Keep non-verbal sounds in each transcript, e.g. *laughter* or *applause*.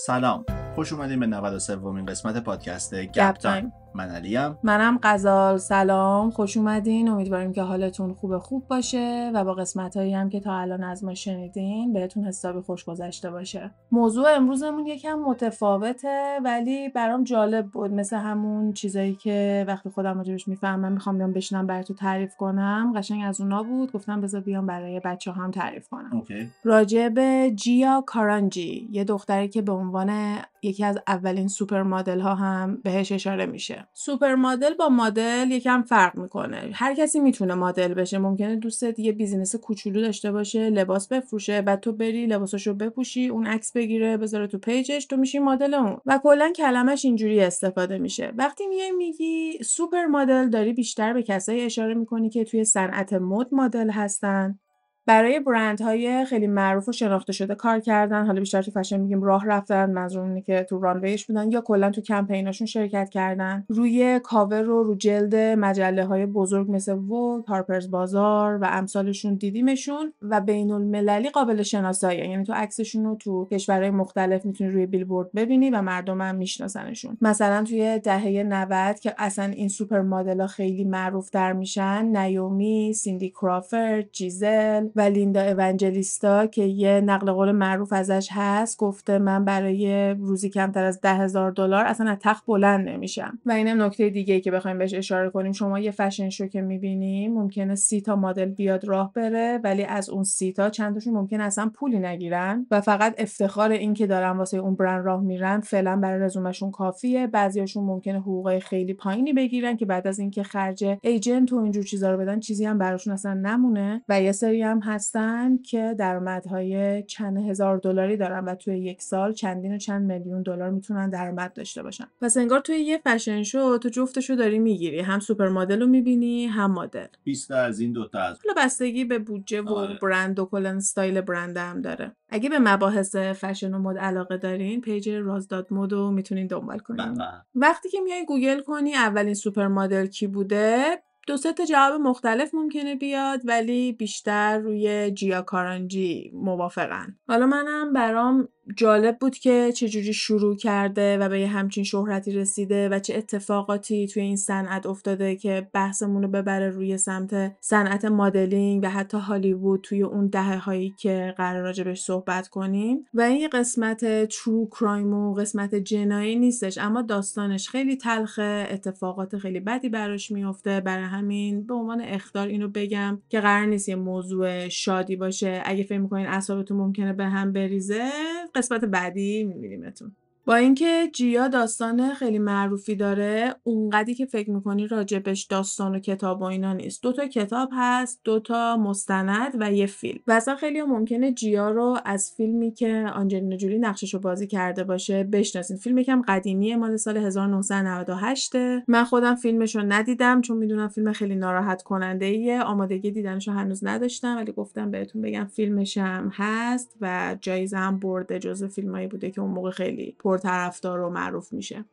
سلام. خوش اومدین به 93 ومین قسمت پادکست گپ تایم. من علیم. منم غزال. سلام. خوش اومدین. امیدواریم که حالتون خوب خوب باشه و با قسمت هایی هم که تا الان از ما شنیدین بهتون حسابی خوش گذشته باشه. موضوع امروزمون یکم متفاوته ولی برام جالب بود. مثل همون چیزایی که وقتی خودم راجبش می‌فهمم می‌خوام بیام بشینم براتون تعریف کنم. قشنگ از اونا بود. گفتم بذار بیام برای بچه هم تعریف کنم. okay. راجع به جیا کارانجی یه دختری که به عنوان یکی از اولین سوپر مدل ها هم بهش اشاره میشه. سوپر مدل با مدل یکم فرق می‌کنه. هر کسی می‌تونه مدل بشه. ممکنه دوستت یه business کوچولو داشته باشه لباس بفروشه بعد تو بری لباساشو بپوشی اون عکس بگیره بذاره تو پیجش تو میشی مدل اون. و کلا کلمش اینجوری استفاده میشه. وقتی میای میگی سوپر مدل داری بیشتر به کسایی اشاره می‌کنی که توی صنعت مد مدل هستن. برای برندهای خیلی معروف و شناخته شده کار کردن. حالا بیشتر تو فشن میگیم راه رفتن منظور اینه که تو runway ش بودن یا کلا تو کمپیناشون شرکت کردن. روی کاور رو رو جلد مجله های بزرگ مثل ووگ هارپرز بازار و امثالشون دیدیمشون و بین المللی قابل شناسایی. یعنی تو عکسشون رو تو کشورهای مختلف می‌تونی روی بیلبورد ببینی و مردم هم میشناسنشون. مثلا توی دهه 90 که اصلا این سوپر مدل ها خیلی معروف تر میشن نیومی سیندی کرافورد جیزل و لیندا اونجلیستا که یه نقل قول معروف ازش هست گفته من برای روزی کمتر از ده هزار دلار اصلا از تخت بلند نمیشم. و اینم نکته دیگه که بخوایم بهش اشاره کنیم. شما یه fashion show که می‌بینیم ممکنه سی تا مدل بیاد راه بره ولی از اون سی تا چند تاشون ممکن اصلا پولی نگیرن. و فقط افتخار این که دارن واسه اون برند راه میرن فعلا برای رزومشون کافیه. بعضیاشون ممکنه حقوقای خیلی پایینی بگیرن که بعد از اینکه خرج agent و اینجور چیزا رو بدن چیزی هم براشون اصلا نمونه. و یه سری هم هستن که درآمدهای چند هزار دلاری دارن و توی یک سال چندین و چند میلیون دلار می‌تونن درآمد داشته باشن. پس انگار توی یه fashion show تو جفتشو داری می‌گیری هم سوپر مدل رو می‌بینی هم مدل. 20 از این دوتا از حالا بستگی به بودجه و آره. برند و کلا استایل برند هم داره. اگه به مباحث فشن و مد علاقه دارین پیج رازداد مد رو می‌تونین دنبال کنین. بله. وقتی که میای گوگل کنی اولین سوپر مدل کی بوده؟ دو سه تا جواب مختلف ممکنه بیاد ولی بیشتر روی جیا کارانجی موافقن. حالا منم برام جالب بود که چجوری شروع کرده و به یه همچین شهرتی رسیده و چه اتفاقاتی توی این صنعت افتاده که بحثمون رو ببره روی سمت صنعت مدلینگ و حتی هالیوود توی اون دهه هایی که قرار راجبش صحبت کنیم. و این قسمت ترو کرایم و قسمت جنایی نیستش اما داستانش خیلی تلخه اتفاقات خیلی بدی براش میفته برای همین به عنوان اختار اینو بگم که قرار نیست یه موضوع شادی باشه. اگه فکر می‌کنین اعصابتون ممکنه به هم بریزه قسمت بعدی میبینیمتون. با اینکه جیا داستان خیلی معروفی داره اونقدی که فکر می‌کنی راجبش داستان و کتاب و اینا نیست. دوتا کتاب هست دوتا مستند و یه فیلم. و اصلا خیلی ممکنه جیا رو از فیلمی که آنجلینا جولی نقشش رو بازی کرده باشه بشناسین فیلم یکم قدیمیه مال سال 1998 من خودم فیلمش رو ندیدم چون می‌دونم فیلم خیلی ناراحت کننده ایه آمادگی دیدنش رو هنوز نداشتم ولی گفتم بهتون بگم فیلمش هم هست و جایزه هم برده جزو فیلمایی بوده که اون موقع خیلی پرطرفدار و معروف میشه.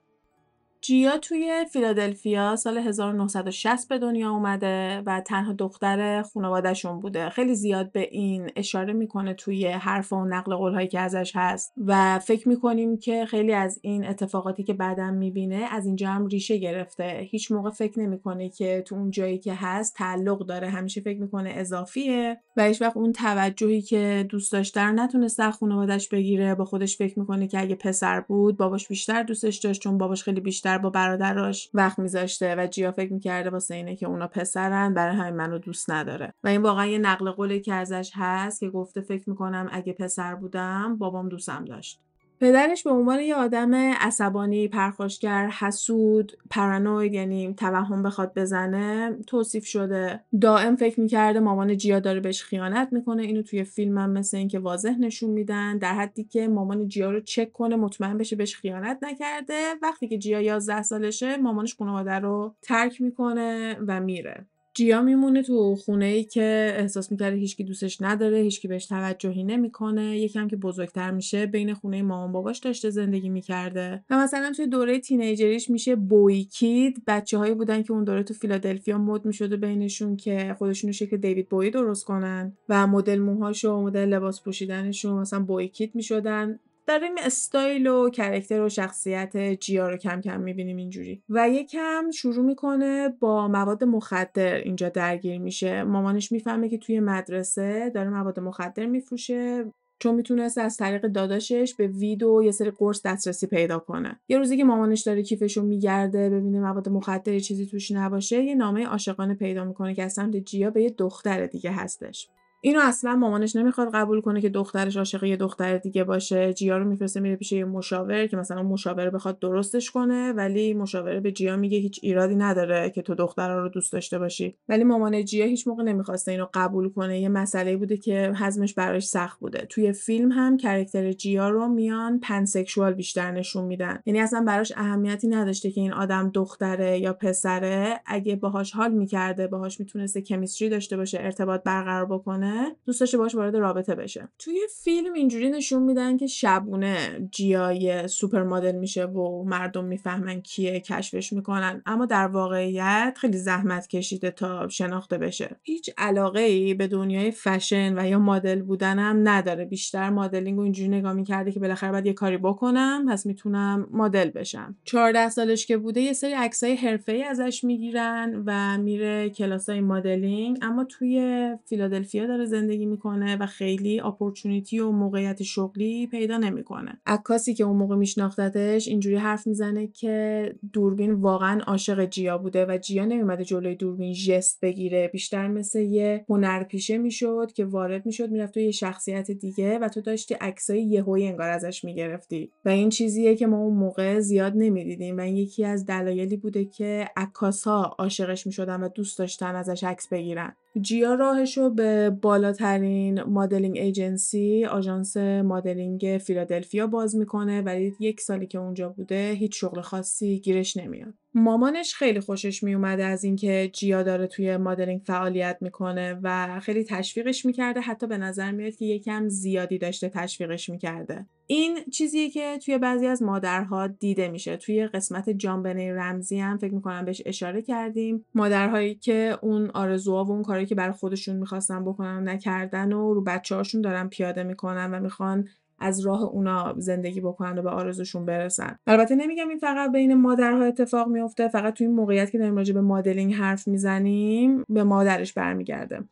جیا توی فیلادلفیا سال 1960 به دنیا اومده و تنها دختر خانوادهشون بوده. خیلی زیاد به این اشاره می‌کنه توی حرف و نقل قولهایی که ازش هست و فکر می‌کنیم که خیلی از این اتفاقاتی که بعدم می‌بینه از اینجا هم ریشه گرفته. هیچ موقع فکر نمی‌کنه که تو اون جایی که هست تعلق داره. همیشه فکر می‌کنه اضافیه. و هیچ وقت اون توجهی که دوست داشته رو نتونسته از خانوادش بگیره با خودش فکر می‌کنه که اگه پسر بود باباش بیشتر دوستش داشت چون باباش خیلی بیشتر با برادراش وقت میذاشته و جیا فکر می‌کرده واسه اینه که اونا پسرن برای همین منو دوست نداره. و این واقعا یه نقل قولی که ازش هست که گفته فکر می‌کنم اگه پسر بودم بابام دوستم داشت. پدرش به عنوان یه آدم عصبانی، پرخاشگر، حسود، پرانوید یعنی توهم بخواد بزنه توصیف شده. دائم فکر می‌کرده مامان جیا داره بهش خیانت می‌کنه. اینو توی فیلم هم مثل اینکه واضح نشون میدن. در حدی که مامان جیا رو چک کنه مطمئن بشه بهش خیانت نکرده. وقتی که جیا 11 سالشه مامانش خانواده رو ترک می‌کنه و میره. جیا میمونه تو خونه ای که احساس می‌کرده هیچکی دوستش نداره هیچکی بهش توجهی نمی‌کنه. یکم که بزرگتر میشه بین خونه مامان باباش داشته زندگی می‌کرده. و مثلا توی دوره تینیجریش میشه بوی کید. بچه هایی بودن که اون دوره تو فیلادلفیا مد می‌شده بینشون که خودشونو شکل دیوید بوی درست کنن. و مدل موهاشو و مدل لباس پوشیدنشون مثلا بوی کید می‌شدن. داریم استایل و کرکتر و شخصیت جیا رو کم کم می‌بینیم اینجوری. و یکم شروع می‌کنه با مواد مخدر اینجا درگیر میشه. مامانش می‌فهمه که توی مدرسه داره مواد مخدر میفروشه چون می‌تونست از طریق داداشش به وید و یه سری قرص دسترسی پیدا کنه. یه روزی که مامانش داره کیفشو میگرده ببینه مواد مخدر چیزی توش نباشه یه نامه عاشقانه پیدا می‌کنه که از سمت جیا به یه دختر دیگه هستش. اینو اصلا مامانش نمی‌خواد قبول کنه که دخترش عاشق یه دختر دیگه باشه. جیا رو میفرسته میره پیش یه مشاور که مثلا مشاور بخواد درستش کنه ولی مشاوره به جیا میگه هیچ ایرادی نداره که تو دخترها رو دوست داشته باشی. ولی مامان جیا هیچ موقع نمی‌خواسته اینو قبول کنه. یه مسئله بوده که حزمش براش سخت بوده. توی فیلم هم کرکتر جیا رو میان پنسکشوال بیشتر نشون میدن. یعنی اصلا براش اهمیتی نداشته که این آدم دختره یا پسره. اگه باهاش حال می‌کرده باهاش می‌تونسته کمیستری داشته باشه ارتباط برقرار بکنه دوست داشته باش وارد رابطه بشه. توی فیلم اینجوری نشون میدن که شبونه جیای سوپر مدل میشه و مردم می‌فهمن کیه کشفش می‌کنن. اما در واقعیت خیلی زحمت کشیده تا شناخته بشه. هیچ علاقه ای به دنیای فشن و یا مدل بودن هم نداره. بیشتر مدلینگ اینجوری نگاه می‌کرده که بالاخره باید یه کاری بکنم پس می‌تونم مدل بشم. 14 سالش که بوده یه سری عکسای حرفه‌ای ازش می‌گیرن و میره کلاسای مدلینگ. اما توی فیلادلفیا داره زندگی می‌کنه و خیلی opportunity و موقعیت شغلی پیدا نمی‌کنه. عکاسی که اون موقع میشناختتش اینجوری حرف می‌زنه که دوربین واقعا عاشق جیا بوده و جیا نمیومده جلوی دوربین ژست بگیره. بیشتر مثل یه هنرپیشه می‌شد که وارد می‌شد می‌رفت توی یه شخصیت دیگه و تو داشتی عکسای یهویی انگار ازش می‌گرفتی. و این چیزیه که ما اون موقع زیاد نمی‌دیدیم و این یکی از دلایلی بوده که عکاسها عاشقش می‌شدن و دوست داشتن ازش عکس بگیرن. جیا راهشو به بالاترین modeling agency آژانس مدلینگ فیلادلفیا باز می‌کنه ولی یک سالی که اونجا بوده هیچ شغل خاصی گیرش نمیاد. مامانش خیلی خوشش میومده از اینکه جیا داره توی مدلینگ فعالیت می‌کنه و خیلی تشویقش می‌کرده. حتی به نظر میاد که یکم زیادی داشته تشویقش می‌کرده. این چیزیه که توی بعضی از مادرها دیده میشه. توی قسمت جانبنه رمزی هم فکر می‌کنم بهش اشاره کردیم. مادرهایی که اون آرزوها و اون کاری که برای خودشون می‌خواستن بکنن نکردن و رو بچه هاشون دارن پیاده می‌کنن و می‌خوان از راه اونا زندگی بکنن و به آرزوشون برسن. البته نمیگم این فقط بین مادرها اتفاق میفته فقط توی این موقعیت که داریم راجع به مدلینگ حرف می‌زنیم به مادرش برمیگرده.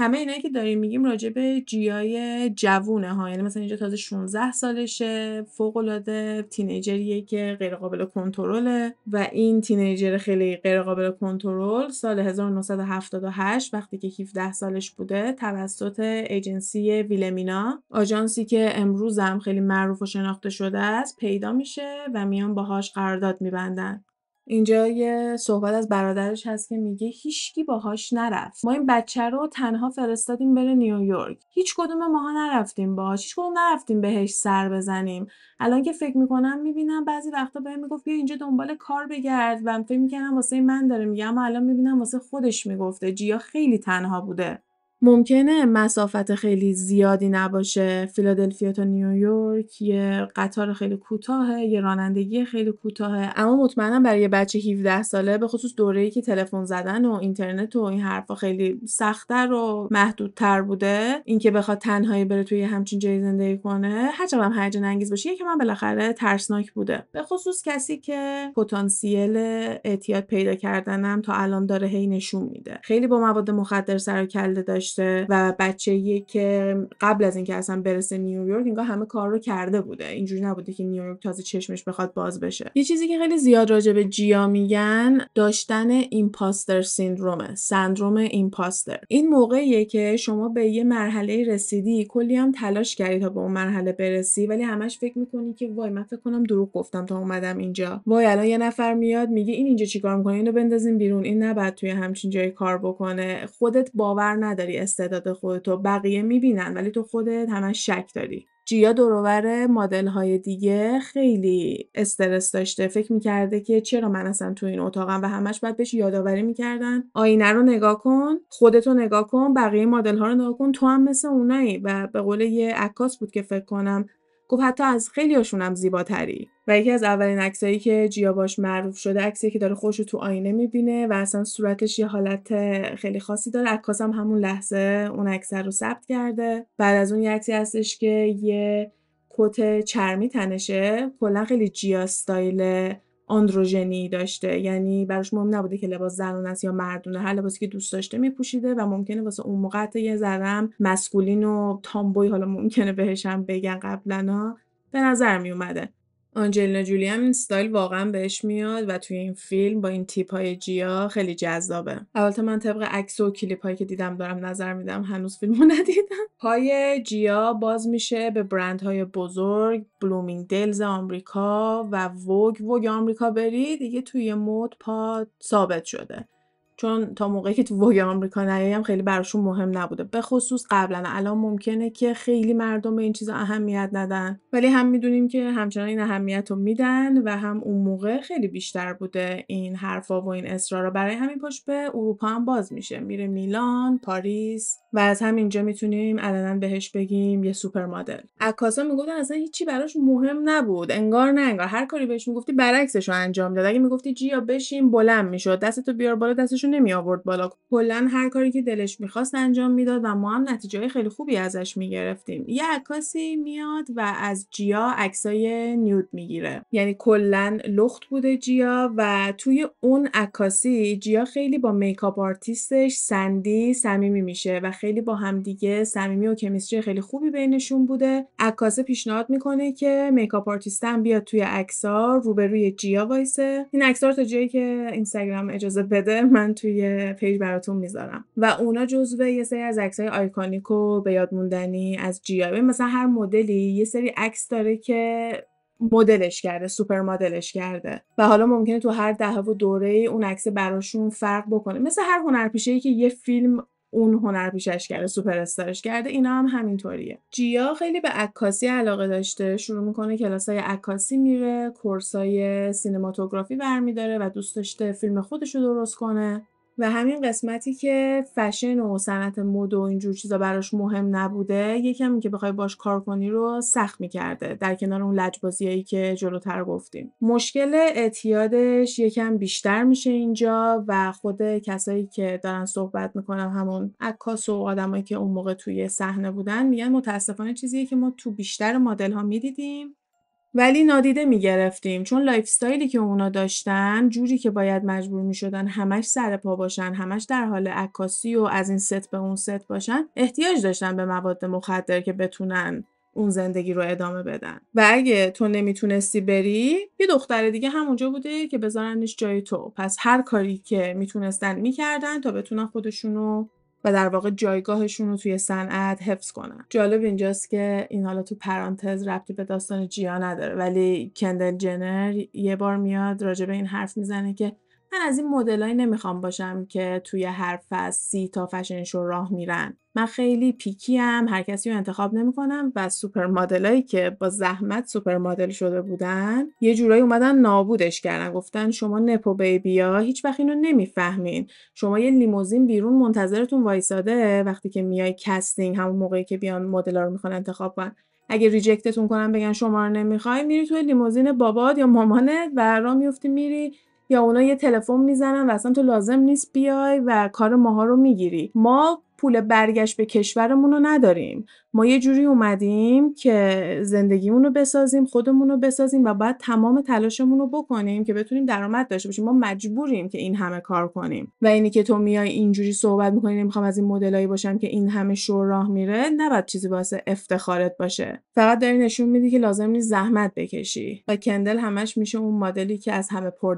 همه اینایی که داریم میگیم راجع به جیای جوونه ها. یعنی مثلا اینجا تازه 16 سالشه فوق العاده تینیجریه که غیر قابل کنترله و این تینیجر خیلی غیر قابل کنترل سال 1978 وقتی که 17 سالش بوده توسط ایجنسی ویلمینا آژانسی که امروز هم خیلی معروف و شناخته شده است پیدا میشه و میان باهاش قرارداد میبندن. اینجا یه صحبت از برادرش هست که میگه هیچکی باهاش نرفت. ما این بچه رو تنها فرستادیم بره نیویورک هیچ کدوم ماها نرفتیم باهاش. هیچ کدوم نرفتیم بهش سر بزنیم. الان که فکر می‌کنم می‌بینم بعضی وقتا بهم می‌گفت بیا اینجا دنبال کار بگرد و فکر می‌کنم واسه من داره میگه اما الان می‌بینم واسه خودش می‌گفته. جیا خیلی تنها بوده. ممکنه مسافت خیلی زیادی نباشه. فیلادلفیا تا نیویورک یه قطار خیلی کوتاهه یه رانندگی خیلی کوتاهه. اما مطمئنم برای یه بچه 17 ساله به خصوص دوره‌ای که تلفن زدن و اینترنت و این حرفا خیلی سختتر و محدودتر بوده اینکه بخواد تنهایی بره توی همچین جایی زندگی کنه هرچقدر هم هیجان انگیز باشه که من بالاخره ترسناک بوده. به خصوص کسی که پتانسیل اعتیاد پیدا کردنم تا الان داره هی نشون میده. خیلی با مواد مخدر سر و کله داشت. داشته و بچه که قبل از اینکه اصلا برسه نیویورک انگار همه کار رو کرده بوده. اینجوری نبوده که نیویورک تازه چشمش بخواد باز بشه. یه چیزی که خیلی زیاد راجع به جیا میگن داشتن ایمپاستر سیندرومه سندروم ایمپاستر این موقعیه که شما به یه مرحله رسیدی کلی هم تلاش کردی تا به اون مرحله برسی ولی همش فکر می‌کنی که وای من فکر کنم دروغ گفتم تا اومدم اینجا. وای الان یه نفر میاد میگه این اینجا چیکار می‌کنه؟ اینو بندازیم بیرون. این نباید توی همچین جایی کار بکنه. خودت باور نداری استعداد خودتو بقیه می‌بینن ولی تو خودت همش شک داری. جیا دورور مدل های دیگه خیلی استرس داشته. فکر می‌کرده که چرا من اصلا تو این اتاقم؟ و همش باید بهش یادآوری می‌کردن. آینه رو نگاه کن خودتو نگاه کن بقیه مدل ها رو نگاه کن. تو هم مثل اونایی. و به قول یه عکاس بود که فکر کنم گفت حتی از خیلی هم زیباتری. و یکی از اولین عکسایی که جیا باش معروف شده عکسی که داره خوش تو آینه می‌بینه و اصلا صورتش یه حالت خیلی خاصی داره. عکاس همون لحظه اون عکس رو ثبت کرده. بعد از اون یه عکسی هستش که یه کت چرمی تنشه. کلا خیلی جیا استایل آندروژنی داشته. یعنی براش مهم نبوده که لباس زنون است یا مردونه. هر لباسی که دوست داشته میپوشیده و ممکنه واسه اون موقع یه ذرم مسکولین و تامبوی حالا ممکنه بهشم بگن قبلا به نظر میومده آنجلینا جولی هم این ستایل واقعا بهش میاد و توی این فیلم با این تیپ های جیا خیلی جذابه. البته من طبق عکس و کلیپ هایی که دیدم دارم نظر میدم هنوز فیلمو *laughs* ندیدم. پای جیا باز میشه به برند های بزرگ بلومینگ دیلز آمریکا و ووگ. ووگ آمریکا بری دیگه توی مد پات ثابت شده. چون تا موقعی که تو ووگ آمریکا نیایم خیلی براشون مهم نبوده. به خصوص قبلا. الان ممکنه که خیلی مردم به این چیزا اهمیت ندن. ولی هم می‌دونیم که همچنان این اهمیت رو میدن و هم اون موقع خیلی بیشتر بوده این حرفا و این اصرارا برای همین پاش به اروپا هم باز میشه. میره میلان پاریس و از همینجا می‌تونیم علنا بهش بگیم یه سوپر مدل عکاسا می‌گفتن اصلا هیچی براش مهم نبود. انگار نه انگار هر کاری بهش می‌گفتی برعکسش رو انجام داد. اگه می‌گفتی جیا بشین بلند می‌شد. دستتو بیار بالا دستشو نمی آورد بالا. کلا هر کاری که دلش می‌خواست انجام می‌داد و ما هم نتیجه خیلی خوبی ازش می‌گرفتیم. یه عکاسی میاد و از جیا عکسای nude می‌گیره. یعنی کلا لخت بوده جیا و توی اون عکاسی جیا خیلی با makeup artist ش سندی صمیمی میشه و خیلی با همدیگه صمیمی و chemistry خیلی خوبی بینشون بوده. عکاسه پیشنهاد می‌کنه که makeup artist بیاد توی عکسا روبروی جیا وایسه. این عکس‌ها تا جایی که اینستاگرام اجازه بده من توی پیج براتون می‌ذارم. و اونا جزو یه سری از عکسای iconic و به یاد موندنی از جیا مثلا هر مدلی یه سری عکس داره که مدلش کرده سوپر مدلش کرده. و حالا ممکنه تو هر دهه و دوره اون عکس براشون فرق بکنه. مثل هر هنرپیشه که یه فیلم اون هنرپیشش کرده سوپر استارش کرده اینا هم همینطوریه. جیا خیلی به عکاسی علاقه داشته شروع می‌کنه کلاسای عکاسی میره course ای cinematography برمیداره و دوست داشته فیلم خودش رو درست کنه. و همین قسمتی که فشن و صنعت مد و اینجور چیزا براش مهم نبوده یکم که بخوای باش کار کنی رو سخت می‌کرده در کنار اون لجبازیایی که جلوتر گفتیم. مشکل اعتیادش یکم بیشتر میشه اینجا و خود کسایی که دارن صحبت می‌کنن همون عکاس و آدمایی که اون موقع توی صحنه بودن میگن متاسفانه چیزیه که ما تو بیشتر مدل ها می‌دیدیم. ولی نادیده می‌گرفتیم. چون lifestyle ی که اونا داشتن جوری که باید مجبور می‌شدن همش سر پا باشن همش در حال عکاسی و از این ست به اون ست باشن احتیاج داشتن به مواد مخدر که بتونن اون زندگی رو ادامه بدن. و اگه تو نمی‌تونستی بری یه دختر دیگه همونجا بوده که بذارنش جای تو. پس هر کاری که می‌تونستن می‌کردن تا بتونن خودشونو و در واقع جایگاهشون رو توی صنعت حفظ کنن. جالب اینجاست که این حالا تو پرانتز ربطی به داستان جیا نداره ولی کندل جنر یه بار میاد راجع به این حرف می‌زنه که من از این مدلایی نمی‌خوام باشم که توی هر فصل سی تا fashion show راه میرن. من خیلی picky ام هر کسی رو انتخاب نمی‌کنم و سوپر مدلایی که با زحمت سوپر مدل شده بودن یه جورایی اومدن نابودش کردن. گفتن شما nepo baby ها هیچ وقت اینو نمی‌فهمین. شما یه لیموزین بیرون منتظرتون وایساده وقتی که میای casting همون موقعی که بیان مدل رو می‌خوان انتخاب کنن. اگه reject تون کنن بگن شما رو نمی‌خوایم میری توی لیموزین بابات یا مامانت و را میفتی میری یا اونا یه تلفن می‌زنن و اصلا تو لازم نیست بیای و کار ماها رو می‌گیری. ما پول برگشت به کشورمون رو نداریم. ما یه جوری اومدیم که زندگیمون رو بسازیم خودمون رو بسازیم و باید تمام تلاشمون رو بکنیم که بتونیم درآمد داشته باشیم. ما مجبوریم که این همه کار کنیم. و اینی که تو میای اینجوری صحبت می‌کنی نمی‌خوام از این مدلایی باشم که این همه شو راه میره نباید چیزی واسه افتخارت باشه. فقط داری نشون میدی که لازم نیست زحمت بکشی. و کندل همش میشه اون مدلی که از همه پر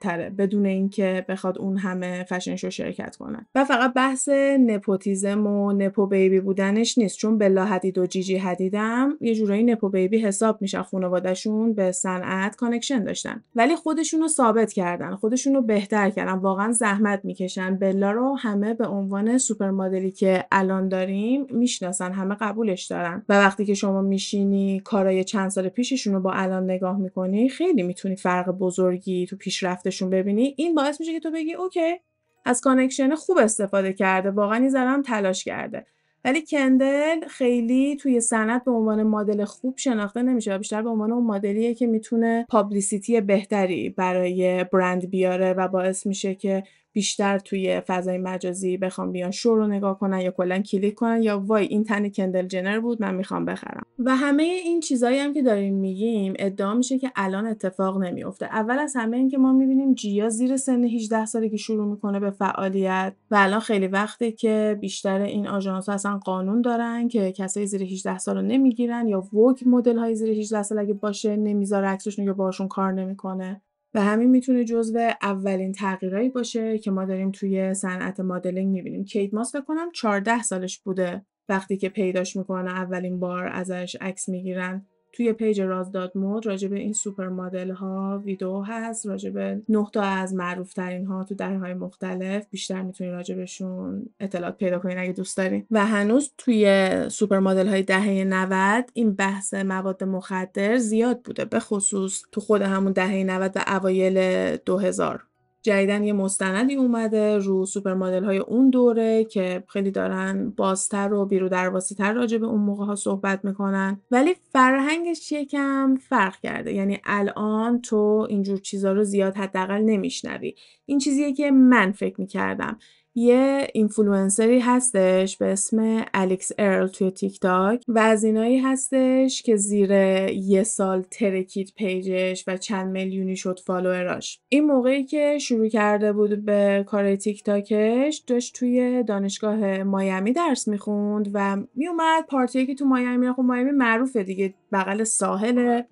تره بدون اینکه بخواد اون همه fashion show شرکت کنه. و فقط بحث nepotism و nepo baby بودنش نیست چون بلا حدید و جیجی حدیدم یه جورایی nepo baby حساب میشن خانوادهشون به صنعت connection داشتن. ولی خودشون رو ثابت کردن خودشون رو بهتر کردن واقعا زحمت می‌کشن. بلا رو همه به عنوان سوپر مدلی که الان داریم می‌شناسن همه قبولش دارن. و وقتی که شما میشینی کارای چند سال پیششون رو با الان نگاه می‌کنی خیلی می‌تونی فرق بزرگی تو پیشرفتشون ببینی. این باعث میشه که تو بگی okay از connection خوب استفاده کرده واقعا این تلاش کرده. ولی کندل خیلی توی صنعت به عنوان مدل خوب شناخته نمیشه و بیشتر به عنوان اون مدلیه که می‌تونه publicity بهتری برای برند بیاره و باعث میشه که بیشتر توی فضای مجازی بخوام بیان شو رو نگاه کنن یا کلا کلیک کنن یا وای این تن کندل جنر بود من می‌خوام بخرم. و همه این چیزایی هم که داریم میگیم ادعا میشه که الان اتفاق نمیفته اول از همه این که ما می‌بینیم جیا زیر سن 18 سالگی شروع می‌کنه به فعالیت و الان خیلی وقته که بیشتر این آژانس اصلا قانون دارن که کسایی زیر 18 سال رو نمی‌گیرن یا ووگ مدل های زیر 18 سال اگه باشه نمی‌ذاره عکسشون یا باشون کار نمی‌کنه. و همین می‌تونه جزو اولین تغییرایی باشه که ما داریم توی صنعت مدلینگ می‌بینیم. کیت ماس فکر کنم 14 سالش بوده وقتی که پیداش می‌کنه اولین بار ازش عکس می‌گیرن. توی پیج رازداد مود راجع به این سوپر مدل ها ویدیو هست راجع به 9 تا از معروف ترین ها تو دهه های مختلف بیشتر می‌تونید راجع بهشون اطلاعات پیدا کنین اگه دوست دارین و هنوز توی سوپر مدل های دهه 90 این بحث مواد مخدر زیاد بوده به خصوص تو خود همون دهه 90 و اوایل 2000 جدیداً یه مستندی اومده رو سوپر مدل های اون دوره که خیلی دارن بازتر و بی‌رودرواسی تر راجع به اون موقع ها صحبت می‌کنن. ولی فرهنگش یکم فرق کرده. یعنی الان تو اینجور چیزا رو زیاد حداقل نمیشنوی. این چیزیه که من فکر می‌کردم. یه اینفلوئنسری هستش به اسم الکس ارل توی تیک تاک و از اینایی هستش که زیر یه سال ترکیت پیجش و چند میلیونی شد follower اش این موقعی که شروع کرده بود به کار تیک تاکش داشت توی دانشگاه مایامی درس می‌خوند و میومد پارتی که تو مایامی خب مایامی معروفه دیگه بغل ساحل.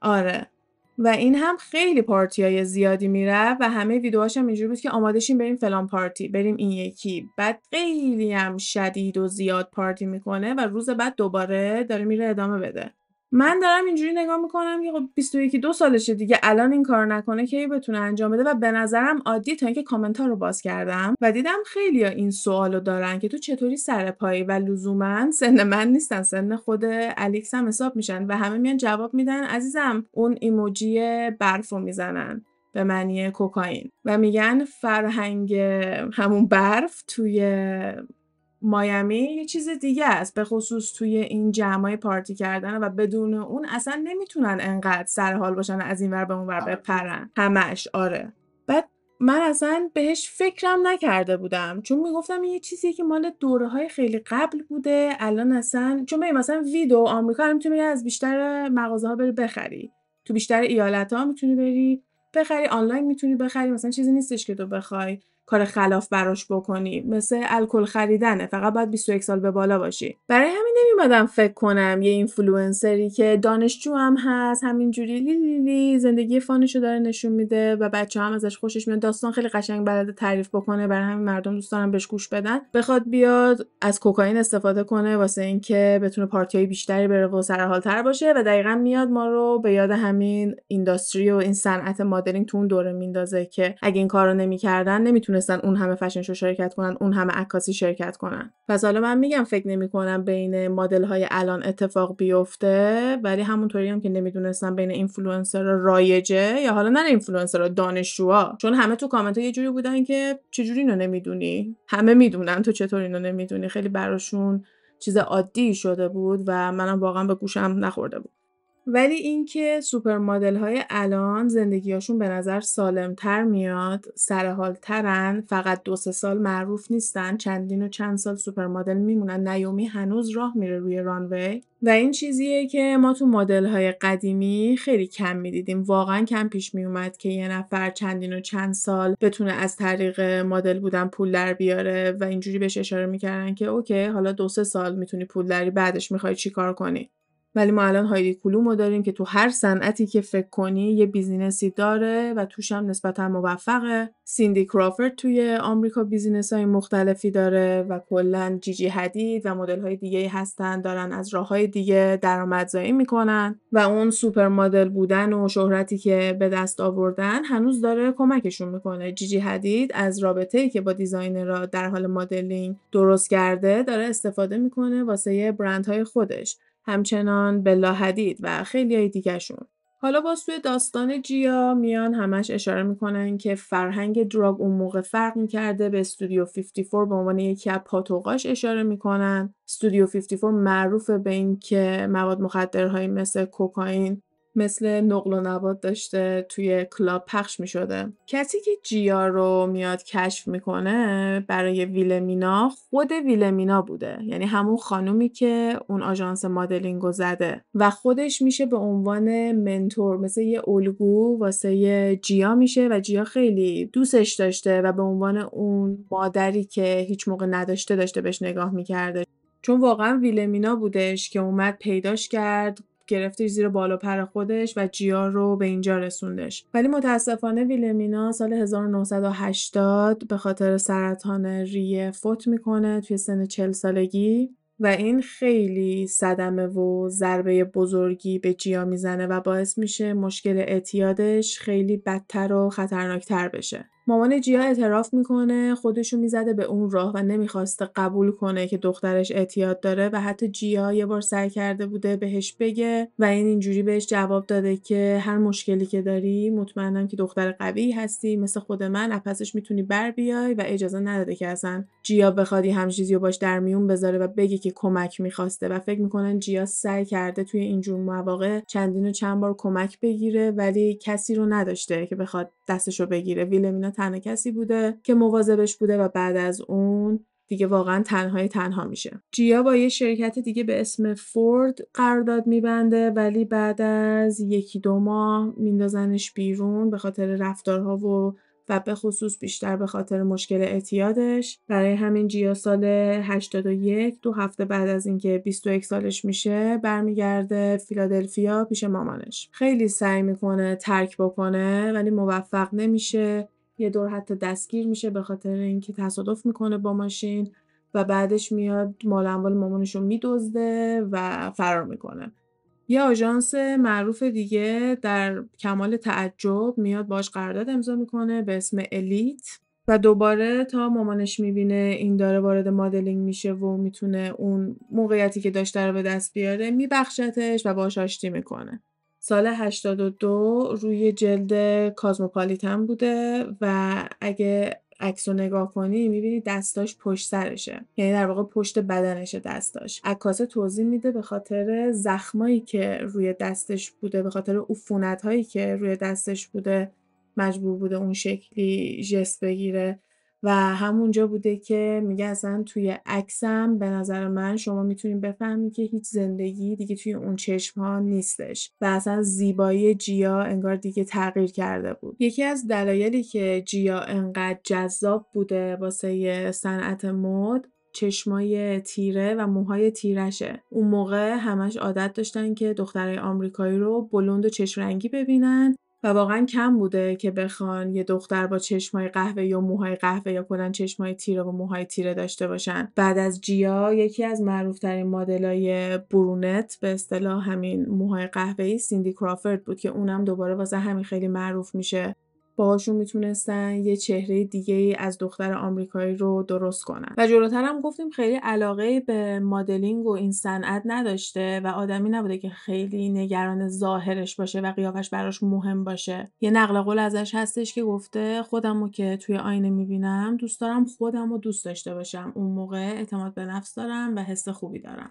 آره. و این هم خیلی پارتی های زیادی میره و همه ویدیوهاش هم اینجوری بود که آماده بریم فلان پارتی بریم این یکی. بعد خیلی هم شدید و زیاد پارتی می‌کنه و روز بعد دوباره داره میره ادامه بده. من دارم اینجوری نگاه می‌کنم که خب 21 دو سالشه دیگه الان این کار نکنه که بتونه انجام بده و به نظرم عادی تا اینکه کامنت ها رو باز کردم و دیدم خیلی ها این سوالو دارن که تو چطوری سر پایی و لزوما سن من نیستن سن خود الیکس هم حساب میشن و همه میان جواب میدن. عزیزم اون ایموجی برفو می‌زنن به معنی کوکائین و میگن فرهنگ همون برف توی مایمی یه چیز دیگه است به خصوص توی این جمعای پارتی کردن و بدون اون اصلا نمی‌تونن انقدر سر حال باشن از این ور به اون ور آره. بپرن. همش آره. بعد من اصلا بهش فکرم نکرده بودم. چون می‌گفتم یه چیزیه که مال دوره های خیلی قبل بوده. الان اصلا چون ببین مثلا ویدو آمریکا هم می‌تونی از بیشتر مغازه ها بری بخری. تو بیشتر ایالت ها می‌تونی بری بخری. آنلاین می‌تونی بخری. مثلا چیزی نیستش که تو بخوای. کار خلاف براش بکنی. مثل الکل خریدنه. فقط باید 21 سال به بالا باشی. برای همین نمیمدم فکر کنم یه اینفلوئنسری که دانشجو هم هست همینجوری لی لی زندگی fun شو داره نشون میده و بچه هم ازش خوشش میاد. داستان خیلی قشنگ بلده تعریف بکنه. برای همین مردم دوست دارن بهش گوش بدن. بخواد بیاد از کوکائین استفاده کنه واسه اینکه بتونه پارتی بیشتری بره و سرحالتر باشه و دقیقا میاد ما رو به یاد همین industry و این صنعت مدلینگ تو اون دوره میندازه که اگه این کارو نمی‌کردن نمی‌تونه نتونستن اون همه fashion show شرکت کنن اون همه عکاسی شرکت کنن. پس حالا من میگم فکر نمی کنم بین مدل های الان اتفاق بیفته ولی همونطوری هم که نمی‌دونستم بین اینفلوئنسر رایجه یا حالا نه اینفلوئنسر دانشجوها. چون همه تو کامنت یه جوری بودن که چجوری اینو نمی‌دونی؟ همه می‌دونن تو چطور اینو نمی‌دونی؟ خیلی براشون چیز عادی شده بود و منم واقعا به گوشم نخورده بود. ولی اینکه سوپر مدل های الان زندگیاشون به نظر سالمتر میاد سرحالترن فقط دو سه سال معروف نیستن چندین و چند سال سوپر مدل میمونن نیومی هنوز راه میره روی runway. و این چیزیه که ما تو مدل های قدیمی خیلی کم می‌دیدیم. واقعا کم پیش میومد که یه نفر چندین و چند سال بتونه از طریق مدل بودن پول در بیاره و اینجوری بهش اشاره می‌کردن که OK حالا دو سه سال می‌تونی پول داری بعدش می‌خوای چی کار کنی؟ ولی ما الان هایدی کلومو داریم که تو هر صنعتی که فکر کنی یه business ی داره و توش هم نسبتا موفقه. سیندی کرافورد توی آمریکا business های مختلفی داره و کلا جیجی حدید و مدل های دیگه هستن دارن از راه های دیگه درآمدزایی می‌کنن و اون سوپر مدل بودن و شهرتی که به دست آوردن هنوز داره کمکشون می‌کنه. جیجی حدید از رابطه که با designer ها در حال مدلینگ درست کرده داره استفاده می‌کنه واسه برندهای خودش. همچنان بلا حدید و خیلی های دیگهشون. حالا باز توی داستان جیا میان همش اشاره می‌کنن که فرهنگ دراگ اون موقع فرق می‌کرده به استودیو 54 به عنوان یکی از پاتوقاش اشاره می‌کنن استودیو 54 معروف به این که مواد مخدرهایی مثل کوکائین مثل نقل و نبات داشته توی کلاب پخش می شده. کسی که جیا رو میاد کشف می‌کنه برای ویلمینا خود ویلمینا بوده. یعنی همون خانومی که اون آژانس مدلینگ رو زده. و خودش میشه به عنوان منتور. مثل یه الگو واسه جیا میشه و جیا خیلی دوستش داشته و به عنوان اون مادری که هیچ موقع نداشته داشته بهش نگاه می‌کرده. چون واقعا ویلمینا بودش که اومد پیداش کرد گرفتش زیر بالا پر خودش و جیا رو به اینجا رسوندش ولی متاسفانه ویلمینا سال 1980 به خاطر سرطان ریه فوت می‌کنه توی سن 40 سالگی و این خیلی صدمه و ضربه بزرگی به جیا می‌زنه و باعث میشه مشکل اعتیادش خیلی بدتر و خطرناکتر بشه. مامان جیا اعتراف می‌کنه خودشو می‌زده به اون راه و نمی‌خواسته قبول کنه که دخترش اعتیاد داره و حتی جیا یه بار سعی کرده بوده بهش بگه و این اینجوری بهش جواب داده که هر مشکلی که داری مطمئنم که دختر قوی هستی مثل خود من اپسش می‌تونی بر بیای و اجازه نداده که اصلا جیا بخوادی هم چیزی رو باش در میون بذاره و بگه که کمک می‌خواسته و فکر می‌کنن جیا سعی کرده توی اینجور مواقع چندین و چند بار کمک بگیره ولی کسی رو نداشته که بخواد دستشو بگیره. ویلمینا تنها کسی بوده که مواظبش بوده و بعد از اون دیگه واقعا تنهای تنها میشه. جیا با یه شرکت دیگه به اسم فورد قرارداد میبنده ولی بعد از یکی دو ماه میندازنش بیرون به خاطر رفتارها و و به خصوص بیشتر به خاطر مشکل اعتیادش. برای همین جیا سال 81 دو هفته بعد از اینکه 21 سالش میشه برمیگرده فیلادلفیا پیش مامانش. خیلی سعی می‌کنه ترک بکنه ولی موفق نمیشه. یه دور حتی دستگیر میشه به خاطر اینکه تصادف می‌کنه با ماشین و بعدش میاد مال اموال مامانش رو میدزده و فرار می‌کنه. یه آژانس معروف دیگه در کمال تعجب میاد باش قرارداد امضا می‌کنه به اسم الیت و دوباره تا مامانش می‌بینه این داره وارد مدلینگ میشه و می‌تونه اون موقعیتی که داشته رو به دست بیاره میبخشتش و باش آشتی می‌کنه. سال 82 روی جلد کازموپالیتن بوده و اگه عکس رو نگاه کنی می‌بینی دستاش پشت سرشه. یعنی در واقع پشت بدنشه دستاش. عکاسه توضیح میده به خاطر زخمایی که روی دستش بوده به خاطر عفونت هایی که روی دستش بوده مجبور بوده اون شکلی جست بگیره. و همونجا بوده که میگه اصلا توی عکسم به نظر من شما می‌تونید بفهمید که هیچ زندگی دیگه توی اون چشم ها نیستش و اصلا زیبایی جیا انگار دیگه تغییر کرده بود. یکی از دلایلی که جیا انقدر جذاب بوده واسه صنعت مد چشمای تیره و موهای تیرشه. اون موقع همش عادت داشتن که دخترای آمریکایی رو بلند و چشم رنگی ببینن و واقعا کم بوده که بخوان یه دختر با چشمای قهوه یا موهای قهوه یا کلا چشمای تیره و موهای تیره داشته باشن. بعد از جیا یکی از معروفترین مدلای برونت به اصطلاح همین موهای قهوه‌ای سیندی کرافورد بود که اونم دوباره واسه همین خیلی معروف میشه. باهاشون می‌تونستن یه چهره دیگه از دختر آمریکایی رو درست کنن. و جلوتر هم گفتیم خیلی علاقه به مدلینگ و این صنعت نداشته و آدمی نبوده که خیلی نگران ظاهرش باشه و قیافش براش مهم باشه. یه نقل قول ازش هستش که گفته خودمو که توی آینه می‌بینم دوست دارم خودم رو دوست داشته باشم. اون موقع اعتماد به نفس دارم و حس خوبی دارم.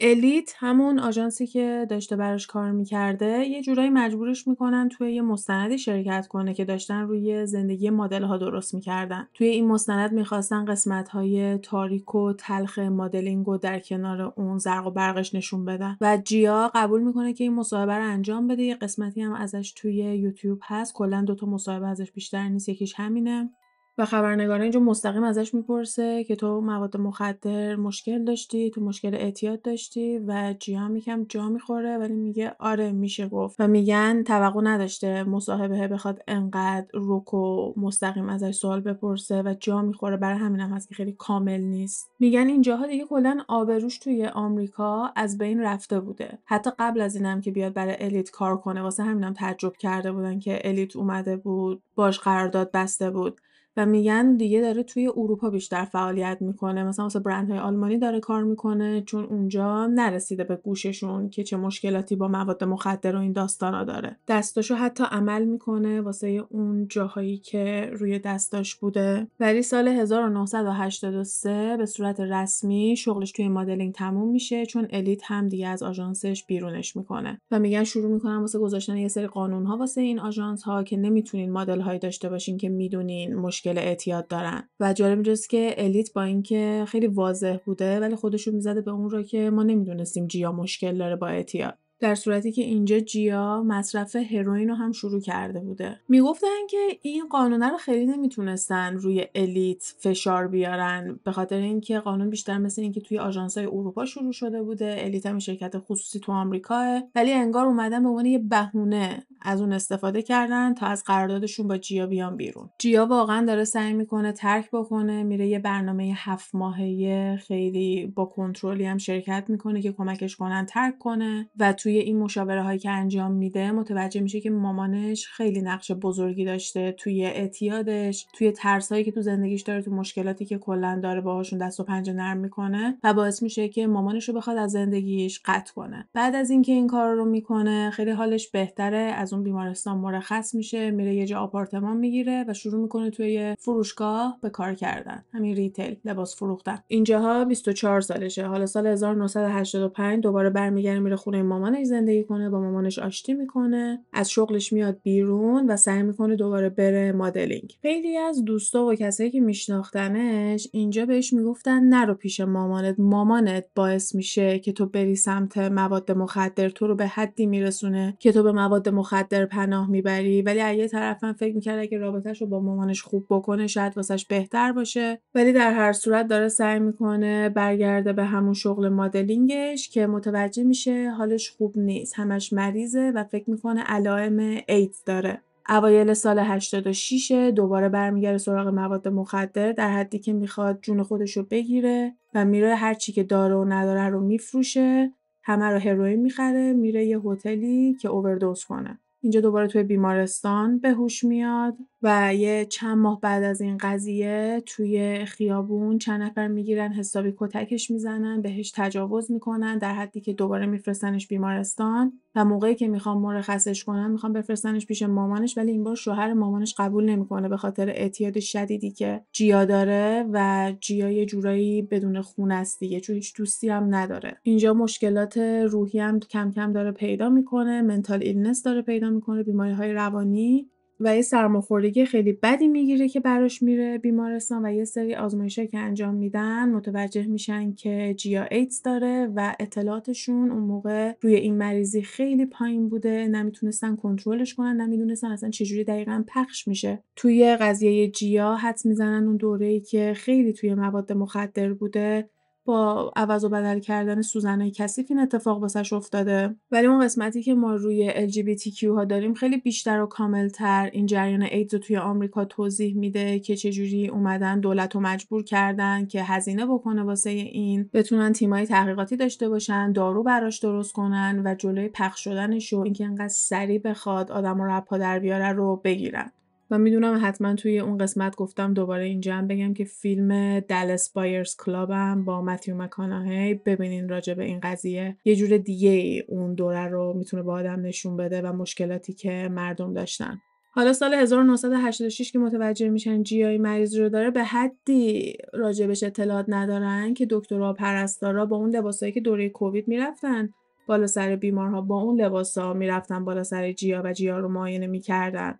الیت همون آژانسی که داشته براش کار می‌کرده یه جورایی مجبورش می‌کنن توی یه مستندی شرکت کنه که داشتن روی زندگی مدل ها درست می‌کردن. توی این مستند می‌خواستن قسمت های تاریک و تلخ مدلینگ و در کنار اون زرق و برقش نشون بدن. و جیا قبول می‌کنه که این مصاحبه رو انجام بده. یه قسمتی هم ازش توی یوتیوب هست. کلا دوتا مصاحبه ازش بیشتر نیست. یکیش همینه. و خبرنگار اینجا مستقیم ازش می‌پرسه که تو مواد مخدر مشکل داشتی تو مشکل اعتیاد داشتی و جیا یکم جا می‌خوره ولی میگه آره میشه گفت. و میگن توقع نداشته مصاحبه بخواد انقدر رک و مستقیم ازش سوال بپرسه و جا می‌خوره. برای همینم هست که خیلی کامل نیست. میگن اینجاها دیگه کلا آبروش توی آمریکا از بین رفته بوده. حتی قبل از اینم که بیاد برای الیت کار کنه واسه همینم تعجب کرده بودن که الیت اومده بود باش قرارداد بسته بود. و میگن دیگه داره توی اروپا بیشتر فعالیت می‌کنه. مثلا واسه برندهای آلمانی داره کار می‌کنه چون اونجا نرسیده به گوششون که چه مشکلاتی با مواد مخدر و این داستانا داره. دستاشو حتی عمل می‌کنه واسه اون جاهایی که روی دستاش بوده. ولی سال 1983 به صورت رسمی شغلش توی مدلینگ تموم میشه چون الیت هم دیگه از آژانسش بیرونش می‌کنه. و میگن شروع می‌کنن واسه گذاشتن یه سری قانون ها واسه این آژانس ها که نمی‌تونین مدل هایی داشته باشین که می‌دونین مشکل اعتیاد دارن. و جالب اینجاست که الیت با اینکه خیلی واضح بوده ولی خودشون می‌زده به اون رو که ما نمی‌دونستیم جیا مشکل داره با اعتیاد. در صورتی که اینجا جیا مصرف هروئین رو هم شروع کرده بوده. می‌گفتن که این قانونه رو خیلی نمی‌تونستن روی الیت فشار بیارن به خاطر اینکه قانون بیشتر مثل اینکه توی آژانس‌های اروپا شروع شده بوده. الیت هم شرکت خصوصی تو آمریکاه ولی انگار اومدن به عنوان یه بهونه از اون استفاده کردن تا از قراردادشون با جیا بیان بیرون. جیا واقعا داره سعی می‌کنه ترک بکنه میره یه برنامه هفت ماهه خیلی با کنترلی هم شرکت می‌کنه که کمکش کنن ترک کنه و توی این مشاوره هایی که انجام میده متوجه میشه که مامانش خیلی نقش بزرگی داشته توی اعتیادش توی ترسایی که تو زندگیش داره تو مشکلاتی که کلا داره باهاشون دست و پنجه نرم می‌کنه و باعث میشه که مامانش رو بخواد از زندگیش قطع کنه. بعد از اینکه این کار رو می‌کنه خیلی حالش بهتره از اون بیمارستان مرخص میشه میره یه جا آپارتمان می‌گیره و شروع می‌کنه توی فروشگاه به کار کردن. همین ریتیل لباس فروختن. اینجاها 24 سالشه. حالا سال 1985 دوباره برمیگرده میره خونه مامانش زندگی کنه با مامانش آشتی می‌کنه. از شغلش میاد بیرون و سعی می‌کنه دوباره بره مدلینگ. خیلی از دوستا و کسایی که میشناختنش اینجا بهش می‌گفتن نرو پیش مامانت مامانت باعث میشه که تو بری سمت مواد مخدر تو رو به حدی میرسونه که تو به مواد مخدر پناه می‌بری. ولی از یه طرفم فکر می‌کرد اگه رابطهش رو با مامانش خوب بکنه شاید واسش بهتر باشه. ولی در هر صورت داره سعی می‌کنه برگرده به همون شغل مدلینگش که متوجه میشه حالش خوب نیست. همش مریضه و فکر می‌کنه علائم ایدز داره. اوایل سال 86 دوباره برمیگرده سراغ مواد مخدر در حدی که می‌خواد جون خودش رو بگیره و میره هر چی که داره و نداره رو میفروشه. همه رو هروئین می‌خره میره یه هتلی که اووردوز کنه. اینجا دوباره توی بیمارستان به هوش میاد. و یه چند ماه بعد از این قضیه توی خیابون چند نفر می‌گیرن حسابی کتکش می‌زنن بهش تجاوز می‌کنن در حدی که دوباره میفرستنش بیمارستان و موقعی که می‌خوان مرخصش کنن می‌خوان بفرستنش پیش مامانش ولی این بار شوهر مامانش قبول نمی‌کنه به خاطر اعتیاد شدیدی که جیا داره و جیا یه جورایی بدون خونه است دیگه چون هیچ دوستی هم نداره. اینجا مشکلات روحی هم کم کم داره پیدا می‌کنه mental illness داره پیدا می‌کنه بیماری های روانی و یه سرماخوردگی خیلی بدی می‌گیره که براش میره بیمارستان و یه سری آزمایشایی که انجام میدن متوجه میشن که جیا ایدز داره و اطلاعاتشون اون موقع روی این مریضی خیلی پایین بوده نمی‌تونستن کنترلش کنن نمی‌دونستن اصلا چجوری دقیقا پخش میشه. توی قضیه جیا حدس می‌زنن اون دوره‌ای که خیلی توی مواد مخدر بوده. با عوض و بدل کردن سوزنهای کثیف این اتفاق واسش افتاده؟ ولی اون قسمتی که ما روی LGBTQ ها داریم خیلی بیشتر و کاملتر این جریان ایدز توی آمریکا توضیح میده که چجوری اومدن دولت رو مجبور کردن که هزینه بکنه واسه این بتونن تیمای تحقیقاتی داشته باشن دارو براش درست کنن و جلوی پخش شدنش و اینکه انقدر سریع بخواد آدم رو در بیاره رو بگیرن. و می‌دونم حتما توی اون قسمت گفتم دوباره اینجا هم بگم که فیلم دلس بایرز کلابم با متیو مکاناهی ببینین راجع به این قضیه. یه جور دیگه اون دوره رو می‌تونه با آدم نشون بده و مشکلاتی که مردم داشتن. حالا سال 1986 که متوجه میشن جیای مریض رو داره به حدی راجبش اطلاعات ندارن که دکترها پرستارا با اون لباسایی که دوره کووید می‌رفتن بالا سر بیمارها با اون لباسا می‌رفتن بالا سر جیا و جیا رو معاینه می‌کردن.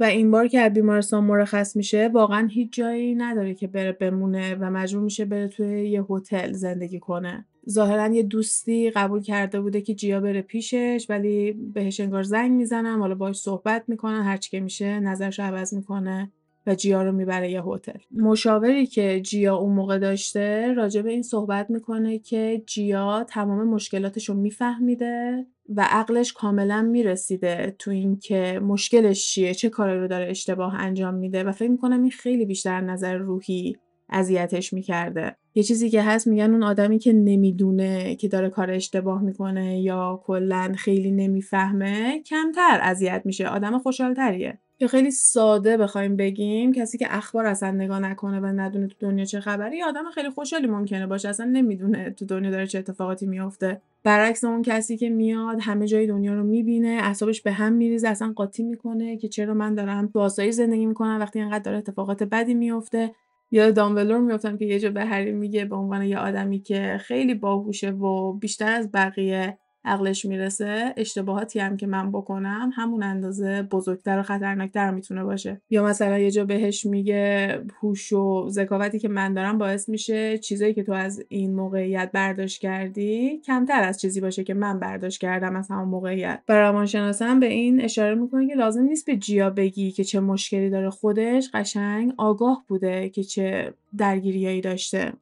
و این بار که از بیمارستان مرخص میشه واقعا هیچ جایی نداره که بره بمونه و مجبور میشه بره توی یه هتل زندگی کنه. ظاهرا یه دوستی قبول کرده بوده که جیا بره پیشش ولی بهش انگار زنگ می‌زنن حالا باهاش صحبت می‌کنن هرچی که میشه نظرش عوض می‌کنه و جیا رو می‌بره یه هتل. مشاوری که جیا اون موقع داشته راجع به این صحبت می‌کنه که جیا تمام مشکلاتش رو میفهمیده و عقلش کاملا می‌رسیده تو اینکه مشکلش چیه چه کاری رو داره اشتباه انجام میده و فکر می‌کنم این خیلی بیشتر نظر روحی اذیتش می‌کرده. یه چیزی که هست میگن اون آدمی که نمی‌دونه که داره کار اشتباه می‌کنه یا کلا خیلی نمی‌فهمه کمتر اذیت میشه. آدم خوشحالتریه. یا خیلی ساده بخوایم بگیم کسی که اخبار اصلا نگاه نکنه و ندونه تو دنیا چه خبری یه آدم خیلی خوشحالی ممکنه باشه اصلا نمی‌دونه تو دنیا داره چه اتفاقاتی میافته. برعکس اون کسی که میاد همه جای دنیا رو می‌بینه اعصابش به هم میریزه اصلا قاطی می‌کنه که چرا من دارم تو آسایش زندگی می‌کنم وقتی اینقدر داره اتفاقات بدی میفته یا دامبلور میفتم که یه جا به هری میگه به عنوان یه آدمی که خیلی باهوشه و بیشتر از بقیه. عقلش می‌رسه اشتباهاتی هم که من بکنم همون اندازه بزرگتر و خطرناکتر می‌تونه باشه. یا مثلا یه جا بهش میگه هوش و ذکاوتی که من دارم باعث میشه چیزایی که تو از این موقعیت برداشت کردی کمتر از چیزی باشه که من برداشت کردم از همون موقعیت. و روانشناسم به این اشاره می‌کنه که لازم نیست به جیا بگی که چه مشکلی داره. خودش قشنگ آگاه بوده که چه درگیریایی داشته.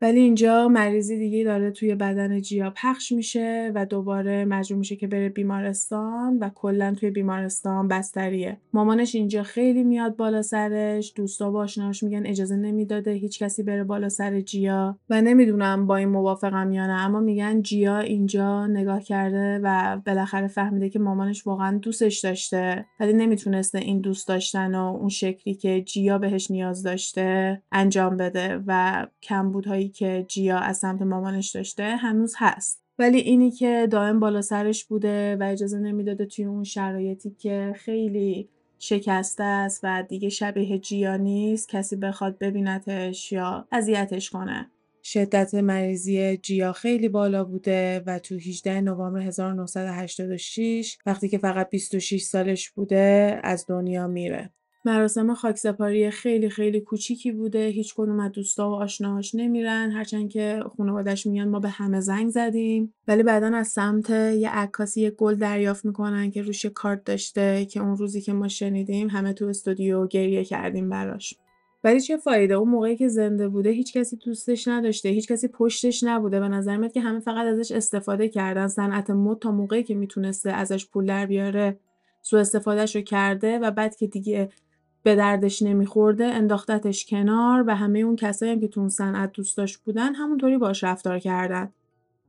ولی اینجا مریضی دیگه داره توی بدن جیا پخش میشه و دوباره مجبور میشه که بره بیمارستان و کلا توی بیمارستان بستریه. مامانش اینجا خیلی میاد بالا سرش دوستا و آشناش میگن اجازه نمی‌داده هیچ کسی بره بالا سر جیا و نمی‌دونم با این موافقم یا نه اما میگن جیا اینجا نگاه کرده و بالاخره فهمیده که مامانش واقعا دوستش داشته ولی نمی‌تونسته این دوست داشتن و اون شکلی که جیا بهش نیاز داشته انجام بده و کمبودهایی که جیا از سمت مامانش داشته هنوز هست ولی اینی که دائم بالا سرش بوده و اجازه نمی‌داده توی اون شرایطی که خیلی شکسته است و دیگه شبیه جیا نیست کسی بخواد ببینتش یا اذیتش کنه شدت مریضی جیا خیلی بالا بوده و تو 18 نوامبر 1986 وقتی که فقط 26 سالش بوده از دنیا میره. مراسم خاکسپاری خیلی خیلی کوچیکی بوده. هیچ کدوم از دوستا و آشناهاش نمیرن. هرچند که خانوادش میان ما به همه زنگ زدیم. ولی بعدا از سمت یه عکاسی یه گل دریافت می‌کنن که روش کارت داشته که اون روزی که ما شنیدیم همه تو استودیو گریه کردیم براش. ولی چه فایده؟ اون موقعی که زنده بوده هیچ کسی دوستش نداشته هیچ کسی پشتش نبوده. به نظر میاد که همه فقط ازش استفاده کردن. صنعت مد تا موقعی که می‌تونسته ازش پول در بیاره سوء استفادهش رو کرده و بعد که دیگه به دردش نمیخورده انداختتش کنار و همه اون کسایی هم که تو اون صنعت دوستاش بودن همونطوری باش رفتار کردن.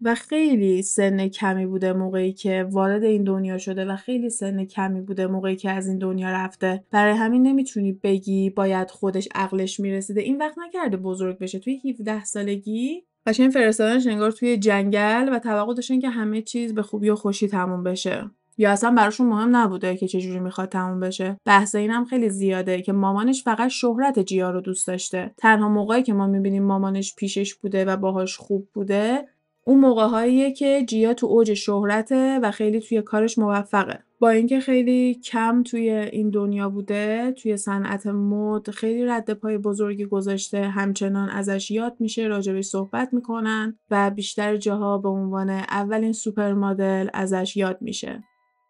و خیلی سن کمی بوده موقعی که وارد این دنیا شده و خیلی سن کمی بوده موقعی که از این دنیا رفته. برای همین نمی‌تونی بگی باید خودش عقلش می‌رسیده. این وقت نکرده بزرگ بشه. توی 17 سالگی قشنگ فرستادنش انگار توی جنگل و توقع داشتن که همه چیز به خوبی و خوشی تموم بشه. یا اصلا براشون مهم نبوده که چجوری می‌خواد تموم بشه. بحث اینم خیلی زیاده که مامانش فقط شهرت جیا رو دوست داشته. تنها موقعی که ما می‌بینیم مامانش پیشش بوده و باهاش خوب بوده اون موقع که جیا تو اوج شهرته و خیلی توی کارش موفقه. با اینکه خیلی کم توی این دنیا بوده توی صنعت مد خیلی رد پای بزرگی گذاشته. همچنان ازش یاد میشه راجبش صحبت می‌کنن و بیشتر جاها به عنوان اولین سوپر مدل ازش یاد میشه.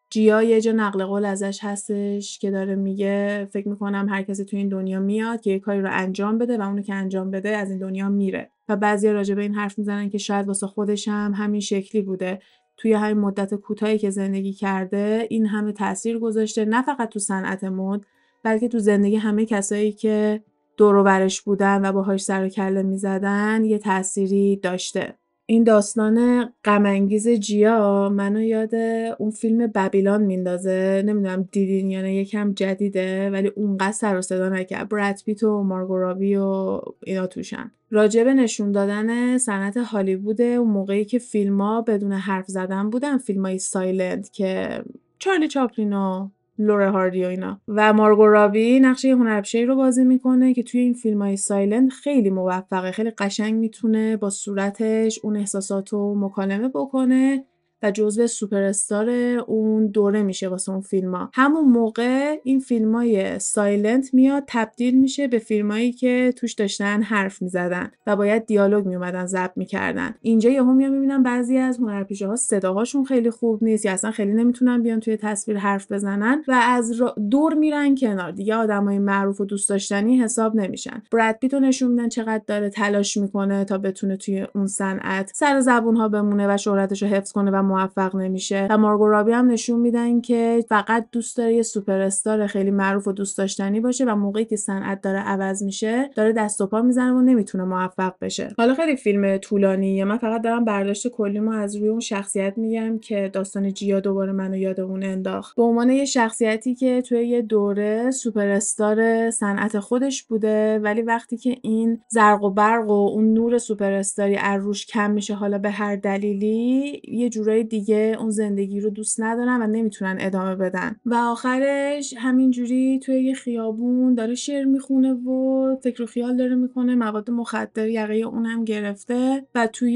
جیا یه جا نقل قول ازش هستش که داره میگه فکر می‌کنم هر کسی تو این دنیا میاد که یه کاری رو انجام بده و اونو که انجام بده از این دنیا میره. و بعضی راجع به این حرف می‌زنن که شاید واسه خودش هم همین شکلی بوده. توی همین مدت کوتاهی که زندگی کرده این همه تاثیر گذاشته نه فقط تو صنعت مد بلکه تو زندگی همه کسایی که دور برش بودن و باهاش سر و کله می‌زدن یه تأثیری داشته. این داستان غم‌انگیز جیا منو یاد اون فیلم بابیلون میندازه. نمی‌دونم دیدین یا نه یکم جدیده ولی اونقدر سر و صدا نکرد. برد پیت و مارگو رابی و اینا توشن. راجب نشون دادن صنعت هالیوود اون موقعی که فیلم ها بدون حرف زدن بودن فیلم های silent که چارلی چاپلین و لورل هاردی و اینا. و مارگو رابی نقش هنرپیشه رو بازی می‌کنه که توی این فیلم های silent خیلی موفقه خیلی قشنگ می‌تونه با صورتش اون احساسات رو مکالمه بکنه. و جزو سوپر استار اون دوره میشه واسه اون فیلم. همون موقع این فیلم های silent میاد تبدیل میشه به فیلمایی که توش داشتن حرف می‌زدن و باید دیالوگ میومدن ضبط می‌کردن. اینجا یهو میان می‌بینن بعضی از هنرپیشه ها صداهاشون خیلی خوب نیست یا اصلا خیلی نمی‌تونن بیان توی تصویر حرف بزنن و از دور میرن کنار. دیگه آدمای معروف و دوست داشتنی حساب نمیشن. براد پیتو نشون میدن چقدر داره تلاش می‌کنه تا بتونه توی اون صنعت سر زبون ها بمونه و شهرتش رو حفظ کنه و موفق نمیشه. و مارگو رابی هم نشون میدن که فقط دوست داره یه سوپر استار خیلی معروف و دوست داشتنی باشه و موقعی که صنعت داره عوض میشه داره دست و پا می‌زنه و نمی‌تونه موفق بشه. حالا خیلی فیلم طولانیه. من فقط دارم برداشت کلیمو از روی اون شخصیت میگم که داستان جیا دوباره منو یاد اون انداخت. به عنوان یه شخصیتی که توی یه دوره سوپر استار صنعت خودش بوده ولی وقتی که این زرق و برق و اون نور سوپر استاری روش کم میشه حالا به هر دلیلی یه دیگه اون زندگی رو دوست ندارن و نمی‌تونن ادامه بدن. و آخرش همینجوری توی یه خیابون داره شعر می‌خونه و فکر و خیال داره می‌کنه. مواد مخدر یقه اونم گرفته و توی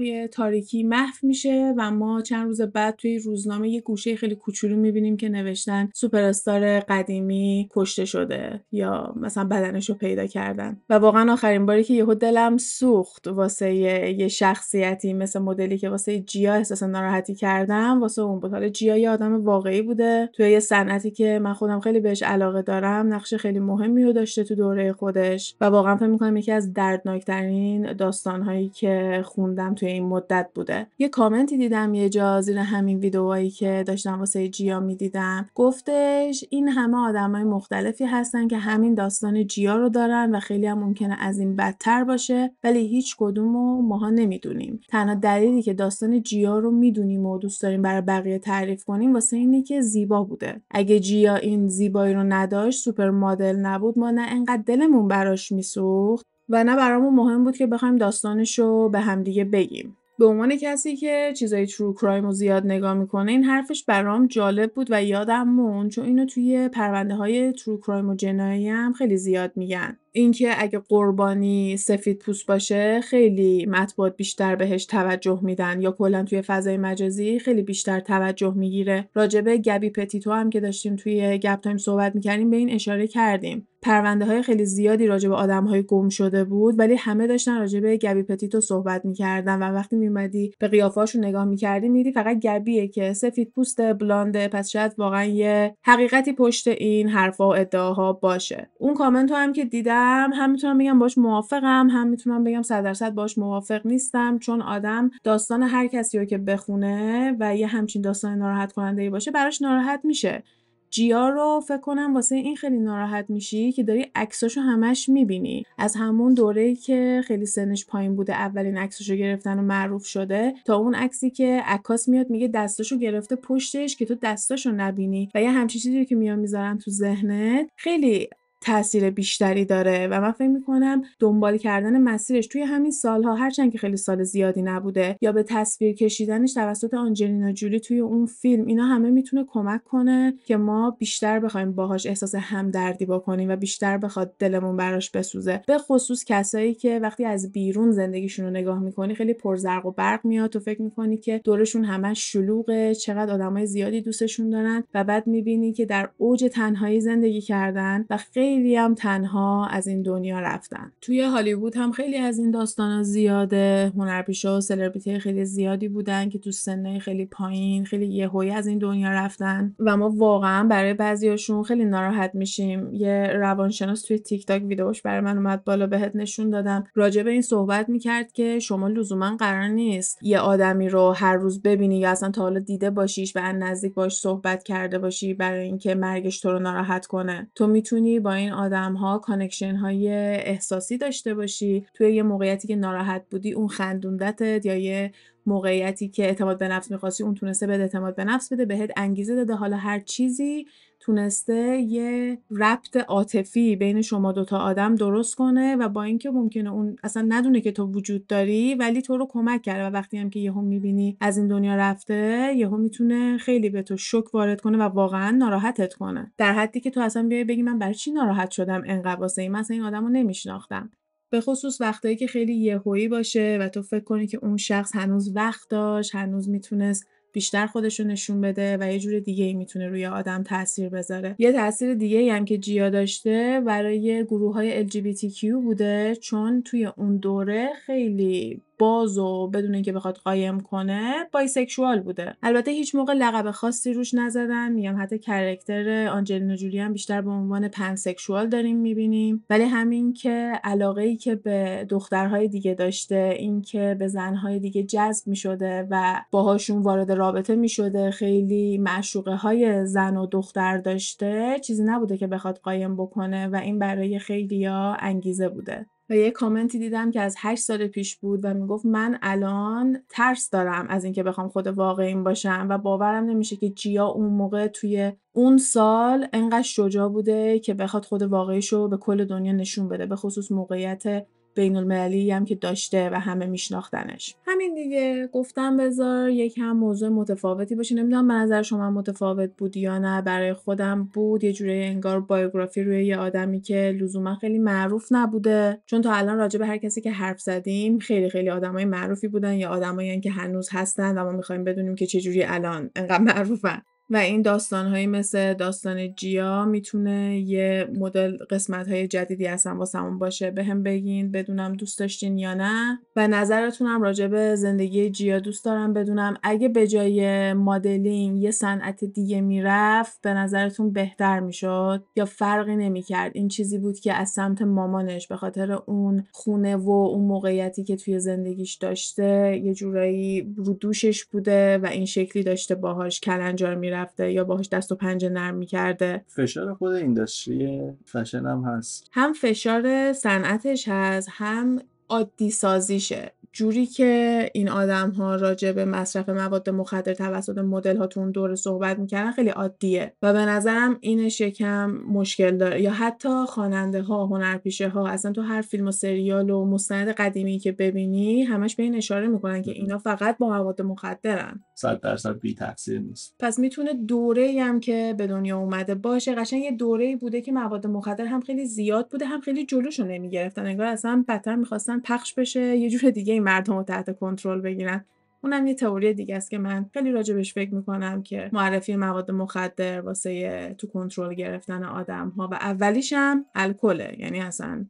یه تاریکی محو میشه و ما چند روز بعد توی روزنامه یه گوشه خیلی کوچولو می‌بینیم که نوشتن سوپر استار قدیمی کشته شده یا مثلا بدنش رو پیدا کردن. و واقعا آخرین باری که یهو دلم سوخت واسه یه شخصیتی مثل مدلی که واسه جیا احساس ناراحتی کردم واسه اون بود. حالا جیا یه آدم واقعی بوده. توی یه صنعتی که من خودم خیلی بهش علاقه دارم نقش خیلی مهمی رو داشته تو دوره خودش و واقعا فکر می‌کنم یکی از دردناکترین داستانهایی که خوندم توی این مدت بوده. یه کامنتی دیدم یه جا زیر همین ویدئوهایی که داشتم واسه جیا می‌دیدم. گفتش این همه آدمای مختلفی هستن که همین داستان جیا رو دارن و خیلی هم ممکنه از این بدتر باشه ولی هیچ کدوم رو ماها نمی‌دونیم. تنها دلیلی که داستان جیا رو می‌دونیم و دوست داریم برای بقیه تعریف کنیم واسه اینه که زیبا بوده. اگه جیا این زیبایی رو نداشت سوپر مدل نبود. ما نه انقدر دلمون براش میسوخت و نه برامون مهم بود که بخوایم داستانش رو به همدیگه بگیم. به عنوان کسی که چیزای true crime رو زیاد نگاه می‌کنه این حرفش برام جالب بود و یادم موند چون اینو توی پرونده های true crime و جنایی هم خیلی زیاد میگن. اینکه اگه قربانی سفید پوست باشه خیلی مطبوعات بیشتر بهش توجه میدن یا کلا توی فضای مجازی خیلی بیشتر توجه می‌گیره. راجبه گبی پتیتو هم که داشتیم توی گپ تایم صحبت می‌کردیم به این اشاره کردیم. پرونده های خیلی زیادی راجع به آدم های گم شده بود ولی همه داشتن راجع به گبی پتیتو صحبت می‌کردن و وقتی میومدی به قیافه‌هاشون نگاه می‌کردی می‌دیدی فقط گبیه که سفید پوست blonde ه پس شاید واقعا یه حقیقتی پشت این حرفها و ادعاها باشه. اون کامنت هم که دیدم هم می‌تونم بگم باش موافقم هم می‌تونم بگم صد درصد باش موافق نیستم چون آدم داستان هر کسی رو که بخونه و یه همچین داستان ناراحت کننده باشه براش ناراحت میشه. جیا رو فکر کنم واسه این خیلی ناراحت میشی که داری عکساشو همش می‌بینی. از همون دوره که خیلی سنش پایین بوده اولین عکساشو گرفتن و معروف شده تا اون عکسی که عکاس میاد میگه دستاشو گرفته پشتش که تو دستاشو نبینی. و یه همچین چیزی که میان می‌ذارن تو ذهنت خیلی تاثیر بیشتری داره و من فکر می‌کنم دنبال کردن مسیرش توی همین سالها هرچند که خیلی سال زیادی نبوده یا به تصویر کشیدنش توسط آنجلینا جولی توی اون فیلم اینا همه می‌تونه کمک کنه که ما بیشتر بخوایم باهاش احساس همدردی بکنیم و بیشتر بخواد دلمون براش بسوزه. به خصوص کسایی که وقتی از بیرون زندگیشون رو نگاه می‌کنی خیلی پرزرق و برق میاد تو فکر می‌کنی که دورشون همه شلوغه چقدر آدمای زیادی دوستشون دارن و بعد می‌بینی که در اوج تنهایی زندگی کردن و خیلی خیلی هم تنها از این دنیا رفتن. توی هالیوود هم خیلی از این داستان زیاده. هنرپیشه و سلبریتی خیلی زیادی بودن که تو سن خیلی پایین خیلی یهویی از این دنیا رفتن. و ما واقعا برای بعضیاشون خیلی ناراحت میشیم. یه روانشناس توی تیک تاک ویدیوش برای من اومد بالا بهت نشون دادم. راجع به این صحبت می‌کرد که شما لزوما قرار نیست یه آدمی رو هر روز ببینی یا اصلا تا حالا دیده باشیش و نزدیک باش صحبت کرده باشی برای اینکه مرگش تو رو ناراحت کنه. تو می‌تونی با این آدم ها connection های احساسی داشته باشی توی یه موقعیتی که ناراحت بودی اون خندوندتت یا یه موقعیتی که اعتماد به نفس می‌خواستی اون تونسته بده اعتماد به نفس بده بهت انگیزه داده حالا هر چیزی تونسته یه ربط عاطفی بین شما دوتا آدم درست کنه و با اینکه ممکنه اون اصلا ندونه که تو وجود داری ولی تو رو کمک کرده و وقتی هم که یهو می‌بینی از این دنیا رفته یهو می‌تونه خیلی به تو شک وارد کنه و واقعا ناراحتت کنه. در حدی که تو اصلا بیای بگی من برای چی ناراحت شدم انقدر واسه این؟ مثلا این آدم رو نمیشناختم. به خصوص وقتایی که خیلی یهویی باشه و تو فکر کنی که اون شخص هنوز وقت داشت هنوز می‌تونست بیشتر خودش نشون بده و یه جور دیگه ای می‌تونه روی آدم تاثیر بذاره. یه تاثیر دیگه ای هم که جیا داشته برای گروه های LGBTQ بوده چون توی اون دوره خیلی باز و بدون اینکه بخواد قایم کنه bisexual بوده. البته هیچ موقع لقب خاصی روش نزدن میگم حتی character آنجلینا جولی هم بیشتر به عنوان pansexual داریم می‌بینیم. ولی همین که علاقه ای که به دخترهای دیگه داشته این که به زنهای دیگه جذب می‌شده و باهاشون وارد رابطه می‌شده خیلی معشوقه های زن و دختر داشته چیزی نبوده که بخواد قایم بکنه و این برای خیلیا انگیزه بوده. و یه کامنتی دیدم که از هشت سال پیش بود و می‌گفت من الان ترس دارم از اینکه بخوام خود واقعیم باشم و باورم نمیشه که جیا اون موقع توی اون سال انقدر شجاع بوده که بخواد خود واقعیش رو به کل دنیا نشون بده به خصوص موقعیت بین المللی هم که داشته و همه میشناختنش. همین دیگه گفتم بذار یکم موضوع متفاوتی باشه. نمی‌دونم به نظر شما متفاوت بود یا نه. برای خودم بود یه جوری انگار بایوگرافی روی یه آدمی که لزوما خیلی معروف نبوده. چون تا الان راجع به هر کسی که حرف زدیم خیلی خیلی آدمای معروفی بودن یا آدمایی که هنوز هستن و ما می‌خوایم بدونیم که چجوری الان انقدر معروفن. و این داستانهایی مثل داستان جیا می‌تونه یه مدل قسمت های جدیدی اصلا واسمون باشه. به هم بگین بدونم دوست داشتین یا نه. و نظرتونم راجع به زندگی جیا دوست دارم بدونم. اگه به جای مدلینگ یه صنعت دیگه می‌رفت به نظرتون بهتر می‌شد؟ یا فرقی نمی‌کرد؟ این چیزی بود که از سمت مامانش به خاطر اون خونه و اون موقعیتی که توی زندگیش داشته یه جورایی رو دوشش بوده و این شکلی داشته باهاش کلنجار می‌رفت. می‌رفته یا باهاش دست و پنجه نرم می‌کرده. فشار خود اینداستری فشن هم هست. هم فشار صنعتش هست هم عادی سازیشه جوری که این آدم ها راجع به مصرف مواد مخدر توسط مدل ها تو اون دوره صحبت می‌کردن خیلی عادیه. و به نظرم اینش یکم مشکل داره. یا حتی خواننده ها هنرپیشه ها اصلا تو هر فیلم و سریال و مستند قدیمی که ببینی همش به این اشاره می‌کنن که اینا فقط با مواد مخدرن. صد درصد بی تاثیر نیست. پس می‌تونه دوره هم که به دنیا اومده باشه قشنگ یه دوره بوده که مواد مخدر هم خیلی زیاد بوده هم خیلی جلوشو نمی‌گرفتن. انگار اصلا بدتر می‌خواستن پخش بشه یه جور دیگه مردم رو تحت کنترل بگیرن. اونم یه تئوری دیگه است که من خیلی راجبش فکر می‌کنم که معرفی مواد مخدر واسه تو کنترل گرفتن آدم ها و اولیشم الکله. یعنی اصلا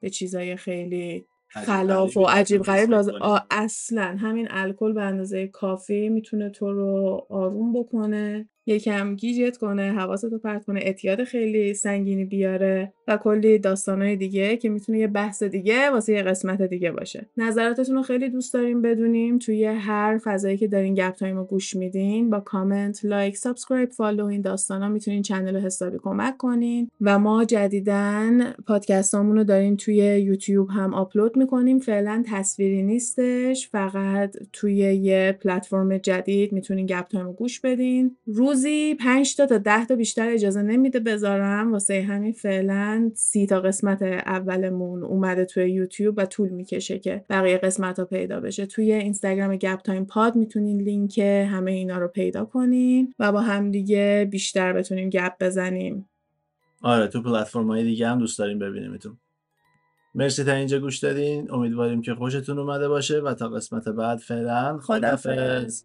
به چیزای خیلی خلاف و عجیب غریب لازم اصلا همین الکل به اندازه کافی می‌تونه تو رو آروم بکنه. یکم گیجت کنه حواستو پرت کنه اعتیاد خیلی سنگینی بیاره و کلی داستانهای دیگه که می‌تونه یه بحث دیگه واسه یه قسمت دیگه باشه. نظراتتون رو خیلی دوست داریم بدونیم. توی هر فضایی که دارین گپ تایم رو گوش میدین با comment like subscribe follow این داستانا می‌تونین channel رو حسابی کمک کنین. و ما جدیدن پادکستامون رو داریم توی یوتیوب هم آپلود می‌کنیم. فعلا تصویری نیستش. فقط توی یه پلتفرم جدید می‌تونین گپ تایم رو گوش بدین. روزی 5 تا تا 10 تا بیشتر اجازه نمیده بذارم. واسه همین فعلا سی تا قسمت اولمون اومده توی یوتیوب و طول می‌کشه که بقیه قسمت ها پیدا بشه. توی اینستاگرام گپ تایم پاد می‌تونین لینک همه اینا رو پیدا کنین و با هم دیگه بیشتر بتونیم گپ بزنیم. آره تو پلتفرم های دیگه هم دوست داریم ببینیمتون. مرسی تا اینجا گوش دادین. امیدواریم که خوشتون اومده باشه و تا قسمت بعد فعلا خدافظ